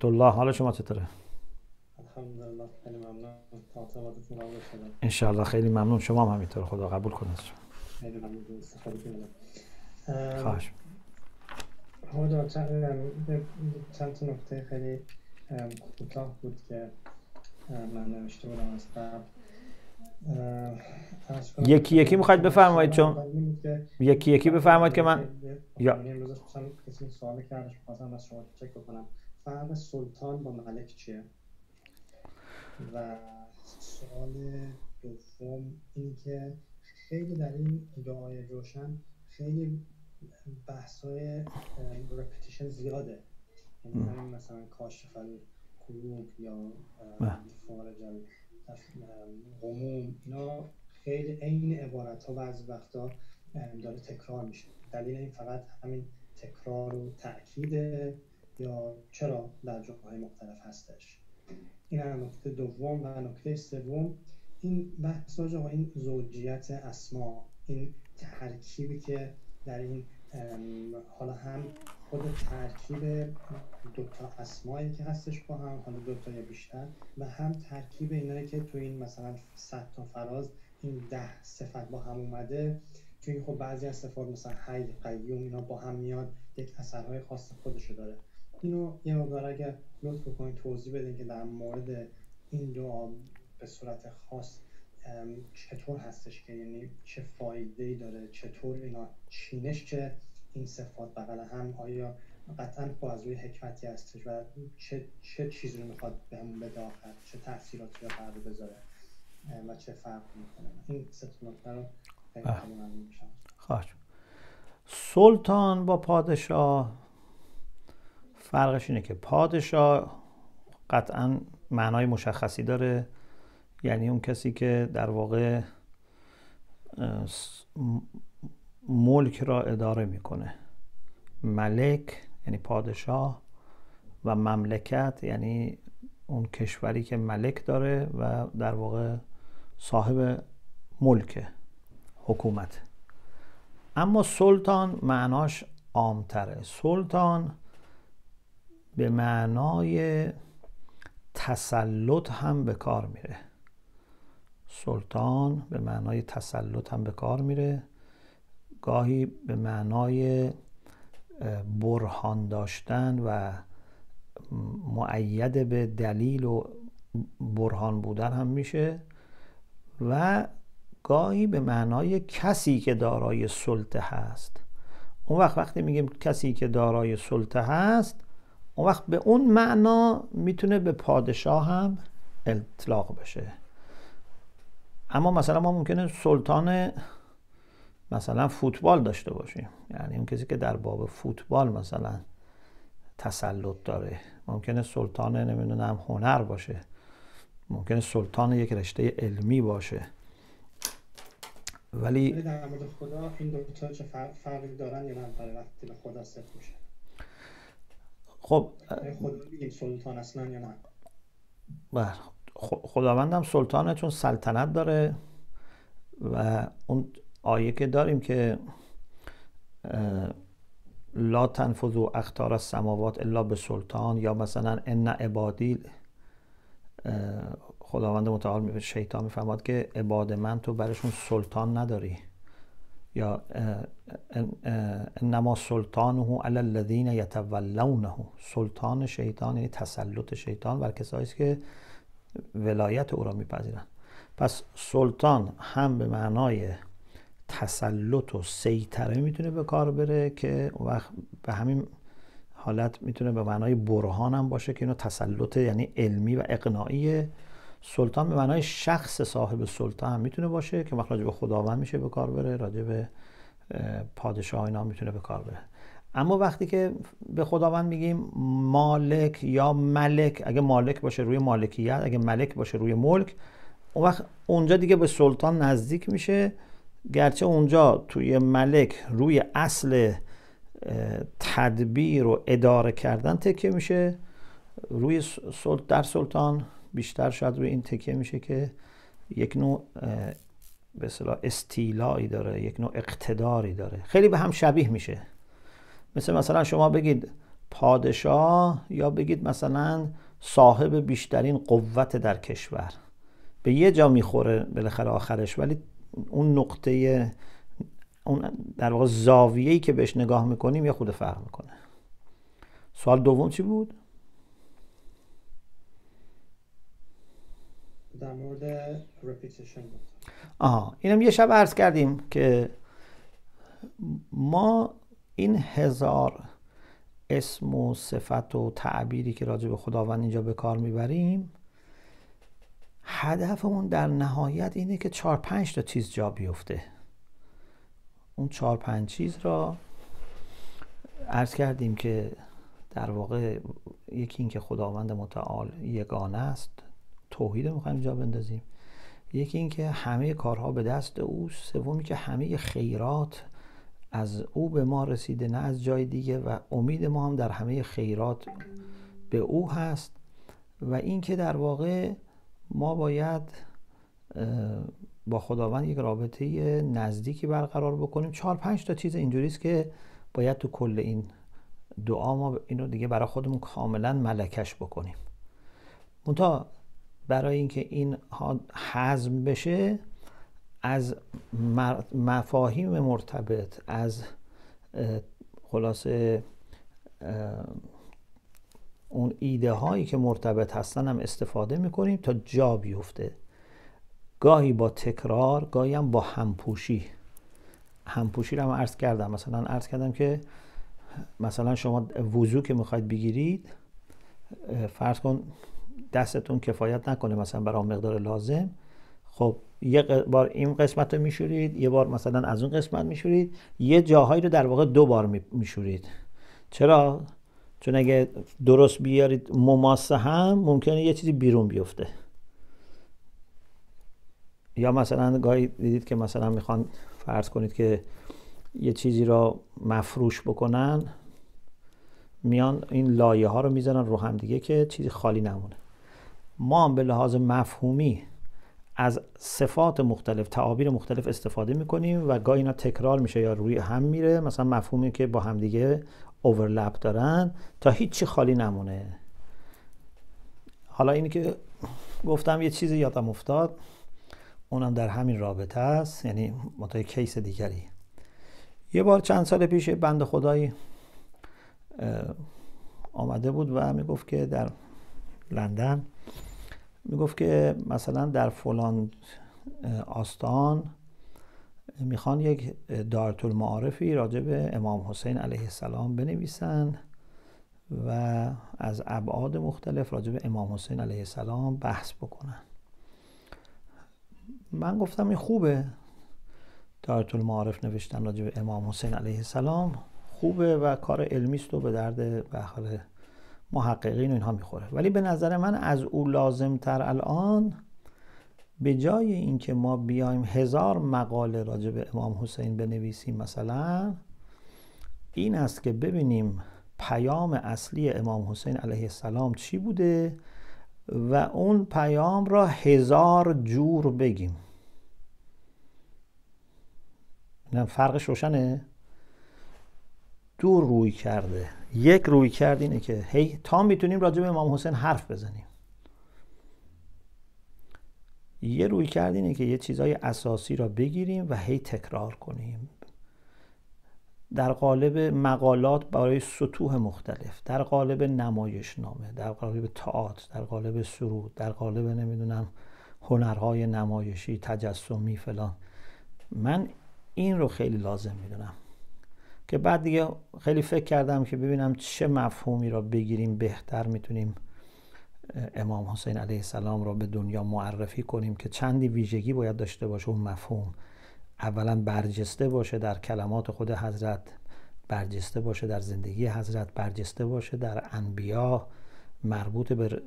رحمت الله حالا شما چطوره الحمدلله خیلی ممنون انشالله خیلی ممنون شما هم همینطور خدا قبول کنه خیلی ممنون که خواهش چند تا نکته خیلی کوتاه بود که من نوشته بودم از قبل یکی یکی می‌خواید بفرمایید چون که یکی یکی بفرمایید که من یا- امروز خصوصا کسی سوال کردش خواستم از شما چک بکنم فرق سلطان با ملک چیه؟ و سوال دوم این که خیلی در این دعای روشن خیلی بحث های رپتیشن زیاده. یعنی همین مثلا کاشف القلوب یا بله. فارج الغموم اینا خیلی عین عبارت ها بعضی وقتا داره تکرار میشه. دلیل این فقط همین تکرار و تأکیده یا چرا در جاهای مختلف هستش؟ این هم نکته دوم و نکته سوم. این بحث این زوجیت اسما این ترکیبی که در این حالا هم خود ترکیب دوتا اسمایی که هستش با هم حالا دوتا یا بیشتر و هم ترکیب اینایی که تو این مثلا صد تا فراز این ده صفت با هم اومده. چون خب بعضی از صفات مثلا حی قیوم اینا با هم میاد یک اثرهای خاص خودشو داره. اینو یه مقدار اگر لطف کنید توضیح بدین که در مورد این دعا به صورت خاص چطور هستش که یعنی چه فایده ای داره چطور اینا چینش که این صفات بغل هم آیا قطعا با از روی حکمتی هستش و چه, چه چیزی رو می‌خواد بهمون بده آخر؟ چه تاثیراتی رو قرار بذاره؟ و چه فرق می‌کنه؟ این سه نکته رو خیلی بله. ممنون میشم. سلطان با پادشاه فرقش اینه که پادشاه قطعا معنای مشخصی داره. یعنی اون کسی که در واقع ملک را اداره می‌کنه. ملک یعنی پادشاه و مملکت یعنی اون کشوری که ملک داره و در واقع صاحب ملک حکومت. اما سلطان معناش عامتره. سلطان به معنای تسلط هم به کار میره. سلطان به معنای تسلط هم به کار میره. گاهی به معنای برهان داشتن و معید به دلیل و برهان بودن هم میشه و گاهی به معنای کسی که دارای سلطه هست. اون وقت وقتی میگیم کسی که دارای سلطه هست اون وقت به اون معنا می‌تونه به پادشاه هم اطلاق بشه. اما مثلا ما ممکنه سلطان مثلا فوتبال داشته باشیم. یعنی اون کسی که در باب فوتبال مثلا تسلط داره. ممکنه سلطان نمی‌دونم هنر باشه. ممکنه سلطان یک رشته علمی باشه. ولی در مورد خدا این دو تا چه فرق- فرقی دارن یا نه برای وقتی به خدا صفت میشه؟ خب میگیم سلطان اصلا یا نه؟ بله خ- خداوندم سلطانه چون سلطنت داره و اون آیه که داریم که لا تنفذوا اختار السماوات الا به سلطان یا مثلا ان عبادی خداوند متعال شیطان می‌فهمد که عباد من تو برشون سلطان نداری. یا انما سلطانه علی الذین یتولونه. سلطان شیطان یعنی تسلط شیطان بر کسایی که ولایت او را میپذیرند. پس سلطان هم به معنای تسلط و سیطره می‌تونه به کار بره که وقت به همین حالت می‌تونه به معنای برهان هم باشه که اینو تسلط یعنی علمی و اقناعی سلطان به معنای شخص صاحب سلطان هم می‌تونه باشه که وقت به خداوند میشه به کار بره راجع به اه، پادشاه اینا می‌تونه به کار بره. اما وقتی که به خداوند میگیم مالک یا ملک اگه مالک باشه روی مالکیت اگه ملک باشه روی ملک اون وقت اونجا دیگه به سلطان نزدیک میشه. گرچه اونجا توی ملک روی اصل تدبیر و اداره کردن تکیه میشه روی در سلطان بیشتر شاید روی این تکیه میشه که یک نوع به اصطلاح استیلایی داره یک نوع اقتداری داره. خیلی به هم شبیه میشه. مثل مثلا شما بگید پادشاه یا بگید مثلا صاحب بیشترین قوت در کشور. به یه جا می‌خوره بالاخره آخرش ولی اون نقطه اون در واقع زاویه‌ای که بهش نگاه می‌کنیم یه خود فرق می‌کنه. سوال دوم چی بود؟ در مورد رپیتیشن بود. اینم یه شب عرض کردیم که ما این هزار اسم و صفت و تعبیری که راجع به خداوند اینجا به کار می‌بریم هدفمون در نهایت اینه که چهار پنج تا چیز جا بیفته. اون چهار پنج چیز را عرض کردیم که در واقع یکی اینکه خداوند متعال یگانه است. توحید می‌خوایم جا بندازیم. یکی اینکه همه کارها به دست او سومی که همه خیرات از او به ما رسیده نه از جای دیگه و امید ما هم در همه خیرات به او هست و اینکه در واقع ما باید با خداوند یک رابطه نزدیکی برقرار بکنیم. چهار پنج تا چیز اینجوریست که باید تو کل این دعا ما اینو دیگه برای خودمون کاملا ملکش بکنیم. منتها برای اینکه این حزم بشه از مفاهیم مرتبط از خلاصه اون ایده هایی که مرتبط هستن هم استفاده می‌کنیم تا جا بیفته. گاهی با تکرار گاهی هم با همپوشی. همپوشی رو هم عرض کردم. مثلا عرض کردم که مثلا شما وضو که می‌خواید بگیرید فرض کن دستتون کفایت نکنه مثلا برای مقدار لازم. خب یه بار این قسمت رو میشورید یه بار مثلا از اون قسمت میشورید یه جاهایی رو در واقع دو بار میشورید. چرا؟ چون اگه درست بیارید مماسه هم ممکنه یه چیزی بیرون بیفته. یا مثلا گاهی دیدید که مثلا می‌خوان فرض کنید که یه چیزی را مفروش بکنن میان این لایه ها رو می‌زنن رو هم دیگه که چیزی خالی نمونه. ما هم به لحاظ مفهومی از صفات مختلف تعابیر مختلف استفاده می‌کنیم و گاهی اینا تکرار میشه یا روی هم میره. مثلا مفهومی که با همدیگه اوورلپ دارن تا هیچی خالی نمونه. حالا اینی که گفتم یه چیزی یادم افتاد. اونم در همین رابطه است یعنی متای کیس دیگری. یه بار چند سال پیش بند خدایی آمده بود و می‌گفت که در لندن می‌گفت که مثلا در فلان آستان می‌خوان یک دارت المعارفی راجع به امام حسین علیه السلام بنویسن و از ابعاد مختلف راجع به امام حسین علیه السلام بحث بکنن. من گفتم این خوبه دارت المعارف نوشتن راجع به امام حسین علیه السلام خوبه و کار علمی است و به درد به محققین و اینها می‌خوره. ولی به نظر من از او لازم تر الان به جای اینکه ما بیایم هزار مقاله راجع به امام حسین بنویسیم مثلا این است که ببینیم پیام اصلی امام حسین علیه السلام چی بوده و اون پیام را هزار جور بگیم. فرقش روشنه؟ دو روی کرده. یک روی کرد اینه که هی تا می‌تونیم راجع به امام حسین حرف بزنیم. یه روی کرد اینه که یه چیزای اساسی را بگیریم و هی تکرار کنیم. در قالب مقالات برای سطوح مختلف در قالب نمایش نامه در قالب تئاتر در قالب سرود در قالب نمی‌دونم هنرهای نمایشی تجسمی فلان. من این رو خیلی لازم می‌دونم. که بعد دیگه خیلی فکر کردم که ببینم چه مفهومی را بگیریم بهتر می‌تونیم امام حسین علیه السلام را به دنیا معرفی کنیم که چندی ویژگی باید داشته باشه اون مفهوم. اولا برجسته باشه در کلمات خود حضرت برجسته باشه در زندگی حضرت برجسته باشه در انبیا مربوط به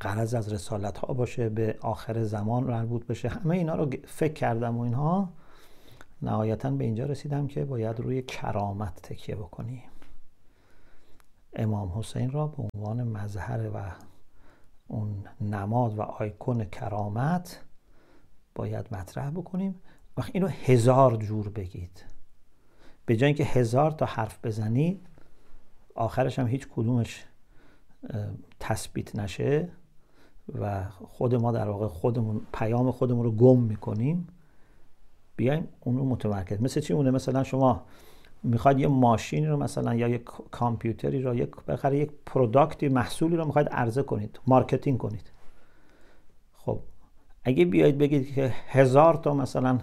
قرض از رسالت ها باشه به آخر زمان مربوط بشه. همه اینا رو فکر کردم و اینها. نهایتا به اینجا رسیدم که باید روی کرامت تکیه بکنیم. امام حسین را به عنوان مظهر و اون نماد و آیکون کرامت باید مطرح بکنیم. وقتی اینو هزار جور بگید. به جای اینکه هزار تا حرف بزنید آخرش هم هیچ کدومش تثبیت نشه و خود ما در واقع خودمون پیام خودمون رو گم می‌کنیم. بیایم اون رو متمرکز. مثل چی مونه؟ مثلا شما می‌خواید یه ماشین رو مثلا یا یک کامپیوتری رو یک بالاخره یک product ی محصولی رو می‌خواید عرضه کنید marketing کنید. خب اگه بیاید بگید که هزار تا مثلا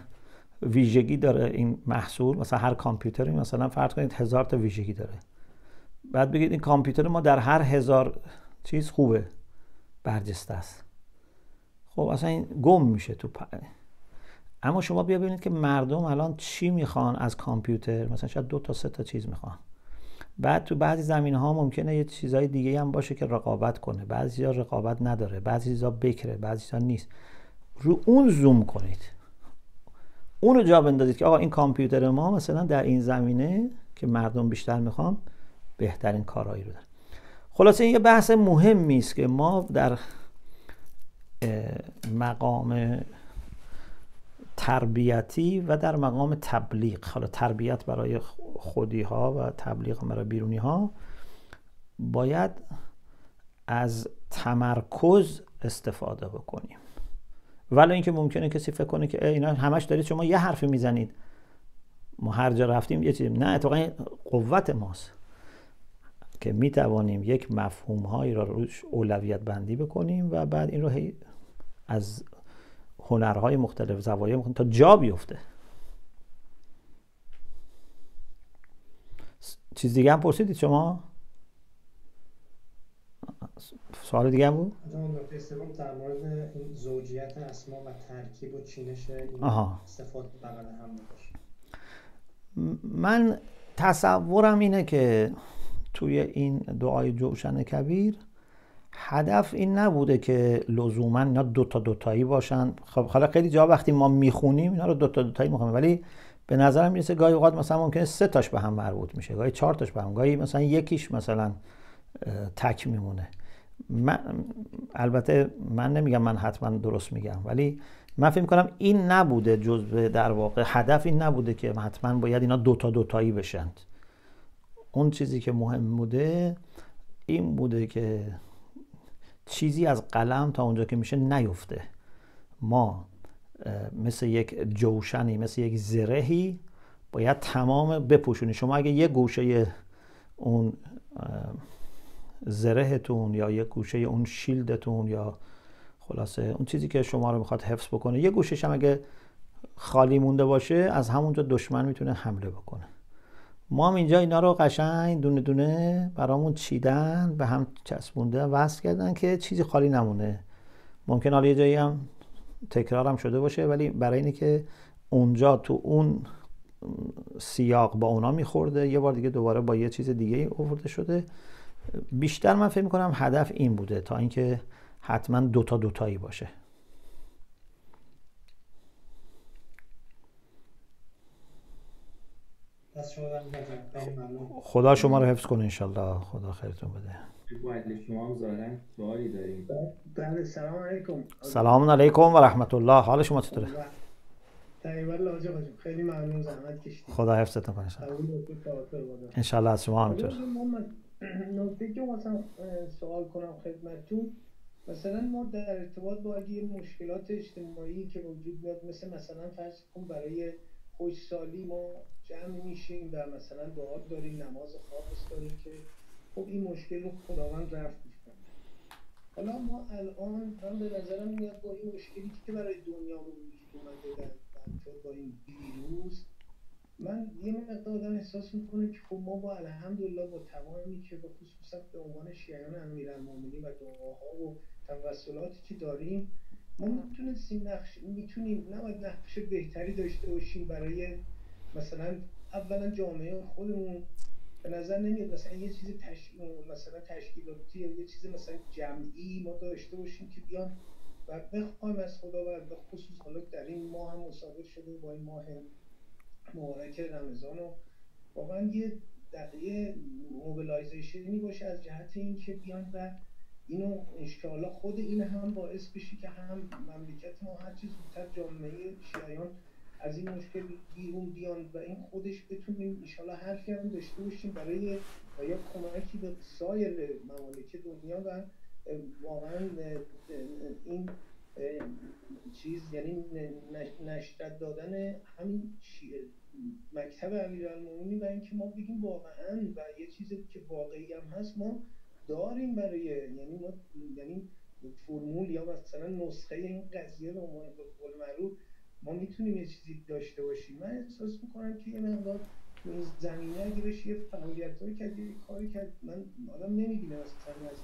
ویژگی داره این محصول مثلا هر کامپیوتری مثلا فرض کنید هزار تا ویژگی داره. بعد بگید این کامپیوتر ما در هر هزار چیز خوبه برجسته است. خب اصلا این گم میشه تو اما شما بیا ببینید که مردم الان چی می‌خوان از کامپیوتر؟ مثلا شاید دو تا سه تا چیز می‌خوان. بعد تو بعضی زمین ها ممکنه یه چیزای دیگه هم باشه که رقابت کنه. بعضی ها رقابت نداره بعضی چیزا بکره بعضی چیزا نیست. رو اون زوم کنید. اون رو جا بندازید که آقا این کامپیوتر ما مثلا در این زمینه که مردم بیشتر می‌خوان بهترین کارهایی رو داره خلاصه این یه بحث مهمی است که ما در مقام تربیتی و در مقام تبلیغ. حالا تربیت برای خودی ها و تبلیغ برای بیرونی ها باید از تمرکز استفاده بکنیم. ولی اینکه ممکنه کسی فکر کنه که اینا همش دارید شما یه حرفی می‌زنید. ما هر جا رفتیم یه چیزی نه اتفاقا قوت ماست که می توانیم یک مفهوم هایی را روش اولویت بندی بکنیم و بعد این رو از هنرهای مختلف زوایای مختلف تا جا بیفته. چیز دیگه هم پرسیدید شما؟ سوال دیگه هم بود؟ در مورد این زوجیت اسما و ترکیب و چینش این آها. صفات بغل هم من تصورم اینه که توی این دعای جوشن کبیر هدف این نبوده که لزوما اینا دوتا دوتایی باشن. خب حالا خیلی جا وقتی ما می‌خونیم اینا رو دوتا دوتایی می‌خونیم ولی به نظرم می‌رسه گاهی اوقات مثلا ممکنه سه تاش به هم مربوط میشه گاهی چهار تاش به هم گاهی مثلا یکیش مثلا تک میمونه. من البته من نمیگم من حتما درست میگم ولی من فکر کنم این نبوده جزء در واقع هدف این نبوده که حتما باید اینا دوتا دوتایی بشند. اون چیزی که مهم بوده این بوده که چیزی از قلم تا اونجا که میشه نیفته. ما مثل یک جوشنی مثل یک زرهی باید تمام بپوشونی. شما اگه یه گوشه اون زرهتون یا یه گوشه اون شیلدتون یا خلاصه اون چیزی که شما رو می‌خواد حفظ بکنه یه گوشش هم اگه خالی مونده باشه از همونجا دشمن می‌تونه حمله بکنه. ما هم اینجا اینا رو قشنگ دونه دونه برامون چیدن به هم چسبونده وصل کردن که چیزی خالی نمونه. ممکن حالا یه جایی هم تکرار هم شده باشه ولی برای اینه که اونجا تو اون سیاق با اونا میخورده یه بار دیگه دوباره با یه چیز دیگه اوورده شده. بیشتر من فکر می‌کنم هدف این بوده تا اینکه حتما دوتا دوتایی باشه. خدا شما رو حفظ کنه انشالله. خدا خیرتون بده. شما هم سوالی داریم. بله سلام علیکم. سلام علیکم و رحمت الله حال شما چطوره؟ خیلی ممنون زحمت کشیدید. خدا حفظتون کنه انشالله. از شما همینطور. نکته که مثلا سوال کنم خدمتتون. مثلا ما در ارتباط با اگه مشکلات اجتماعی که وجود میاد مثل مثلا فرض کن برای خوشسالی ما جمع میشیم و مثلا دعا داریم نماز خاص داریم که خب این مشکل رو خداوند رفت می‌کنه. حالا ما الان من به نظرم میاد با این مشکلی که برای دنیا رو اومده در با این ویروس من یه مقدار آدم احساس می‌کنه که خب ما با الحمدلله با تمامی که به خصوصا به عنوان شیعان امیرالمومنین و دعاها و توسلاتی که داریم ما می‌تونستیم نقش می‌تونیم نباید نقش بهتری داشته باشیم برای مثلا اولا جامعه خودمون به نظر نمیاد مثلا یه چیز تش... مثلا تشکیلاتی یا یه چیز مثلا جمعی ما داشته باشیم که بیان و بخوایم از خدا و به خصوص حالا در این ماه هم مصادف شده با این ماه مبارک رمضان و واقعا یه یه موبلایزیشنی باشه از جهت اینکه بیان و اینو انشاءالله خود این هم باعث بشه که هم مملکت ما هرچی زودتر جامعه شیعیان از این مشکل بیرون بیان و این خودش بتونیم انشالله حرفی هم داشته باشیم برای یا کمکی به سایر ممالک دنیا و واقعا این چیز یعنی نشرت دادن همین مکتب امیرالمومنین و اینکه ما بگیم واقعا و یه چیزی که واقعی هم هست ما داریم برای یعنی ما یعنی فرمول یا مثلا نسخه این قضیه به عنوان قول معروف ما می‌تونیم یه چیزی داشته باشیم. من احساس می‌کنم که یه مقدار تو این زمینه اگه بشه یه فعالیت هایی کرد کاری کرد من آدم نمی‌بینه مثلا از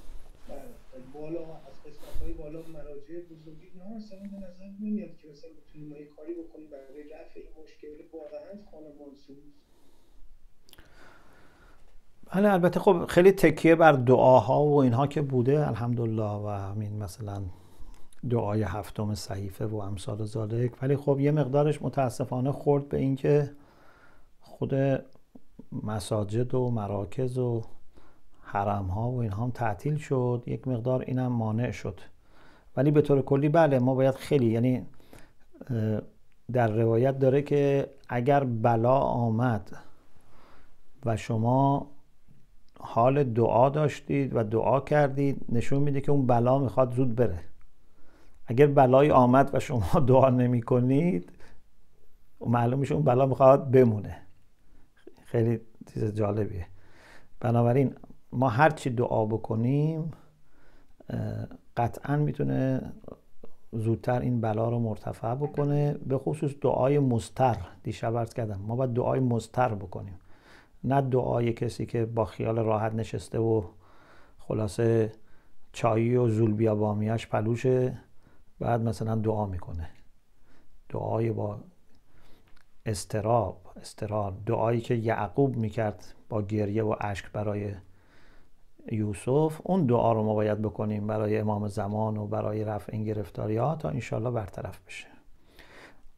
بالا از قسمت های بالا مراجع بزرگی. نه مثلا به نظر نمیاد که مثلا بتونیم ما یه کاری بکنیم برای رفع این مشکل واقعا خانه منصوب بله البته خب خیلی تکیه بر دعاها و اینها که بوده الحمدلله. و همین مثلا دعای هفتم صحیفه و امثال ذالک ولی خب یه مقدارش متاسفانه خورد به اینکه خود مساجد و مراکز و حرم ها و اینها هم تعطیل شد. یک مقدار اینم مانع شد. ولی به طور کلی بله ما باید خیلی یعنی در روایت داره که اگر بلا آمد و شما حال دعا داشتید و دعا کردید نشون میده که اون بلا می‌خواد زود بره. اگر بلای آمد و شما دعا نمی کنید معلوم میشه اون بلا می‌خواد بمونه. خیلی چیز جالبیه. بنابراین ما هر چی دعا بکنیم قطعا می‌تونه زودتر این بلا رو مرتفع بکنه به خصوص دعای مستر دیشب عرض کردم ما باید دعای مستر بکنیم. نه دعای کسی که با خیال راحت نشسته و خلاصه چایی و زول بیا بامیاش پلوشه. بعد مثلا دعا می‌کنه. دعای با استراب استراب دعایی که یعقوب می‌کرد با گریه و اشک برای یوسف اون دعا رو ما باید بکنیم برای امام زمان و برای رفع این گرفتاری. ها تا انشالله برطرف بشه.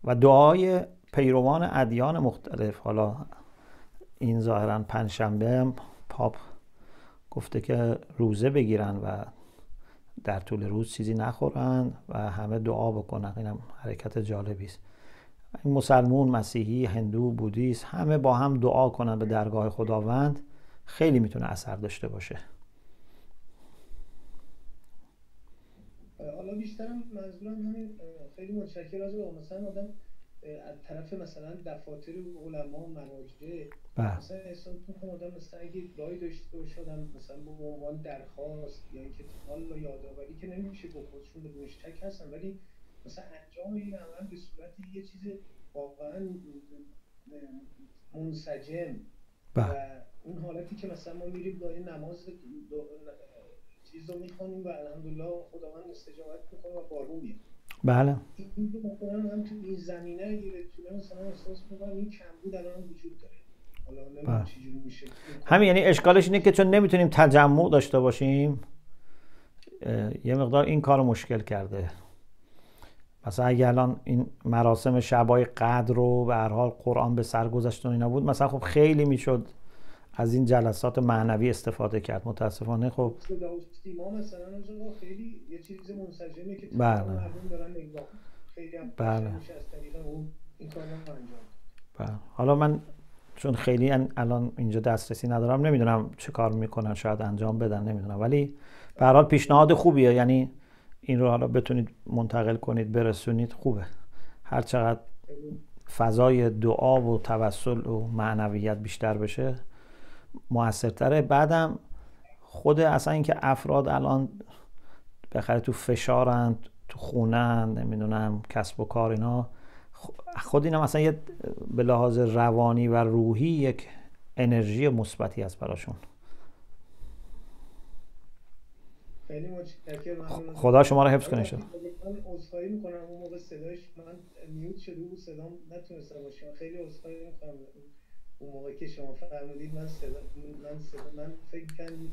و دعای پیروان ادیان مختلف. حالا این ظاهرا پنجشنبه پاپ گفته که روزه بگیرن و در طول روز چیزی نخورن و همه دعا بکنن. اینم حرکت جالبی است. مسلمون مسیحی هندو بودیست همه با هم دعا کنن به درگاه خداوند. خیلی می‌تونه اثر داشته باشه. حالا بیشترم منظورم همین خیلی متشکر از مثلا آدم از طرف مثلا دفاتر علما مراجع بله. مثلا احساس می‌کنم آدم مثلا اگه رای داشته باشه آدم مثلا به عنوان درخواست یا اینکه حالا یادآوری که نمیشه با خودشون به مشتک هستن ولی مثلا انجام این عمل به صورت یه چیز واقعا منسجم بله. و اون حالتی که مثلا ما میریم داری نماز چیز رو می‌خونیم و الحمدلله خداوند استجابت می‌کنه و بارون میاد بله این که تو این زمینه اگه مثلا احساس می‌کنم این کمبود الان وجود داره حالا بله. میشه همین یعنی اشکالش اینه که چون نمی‌تونیم تجمع داشته باشیم یه مقدار این کار مشکل کرده مثلا اگه الان این مراسم شبای قدر رو به هر حال قرآن به سر گذشت و اینا بود مثلا خب خیلی می‌شد از این جلسات معنوی استفاده کرد. متاسفانه خب مثلا خیلی یه چیز منسجمه که بله. دارن نگاه خیلی هم بله. این کار انجام بله. حالا من چون خیلی الان اینجا دسترسی ندارم نمی‌دونم چه کار می‌کنن شاید انجام بدن نمی‌دونم. ولی به حال پیشنهاد خوبیه. یعنی این رو حالا بتونید منتقل کنید برسونید خوبه. هر چقدر فضای دعا و توسل و معنویت بیشتر بشه موثرتره. بعدم خود اصلا اینکه افراد الان بخره تو فشارند تو خونن نمی‌دونم کسب و کار اینا خود اینا مثلا یه به لحاظ روانی و روحی یک انرژی مثبتی است براشون. خدا شما رو حفظ کنه. شد من عذرخواهی می‌کنم. اون موقع صداش من میوت شده بود صدام نتونستم باشم خیلی عذرخواهی می‌کنم. اون موقع که شما فرمودید من صدا من صدا من فکر کنم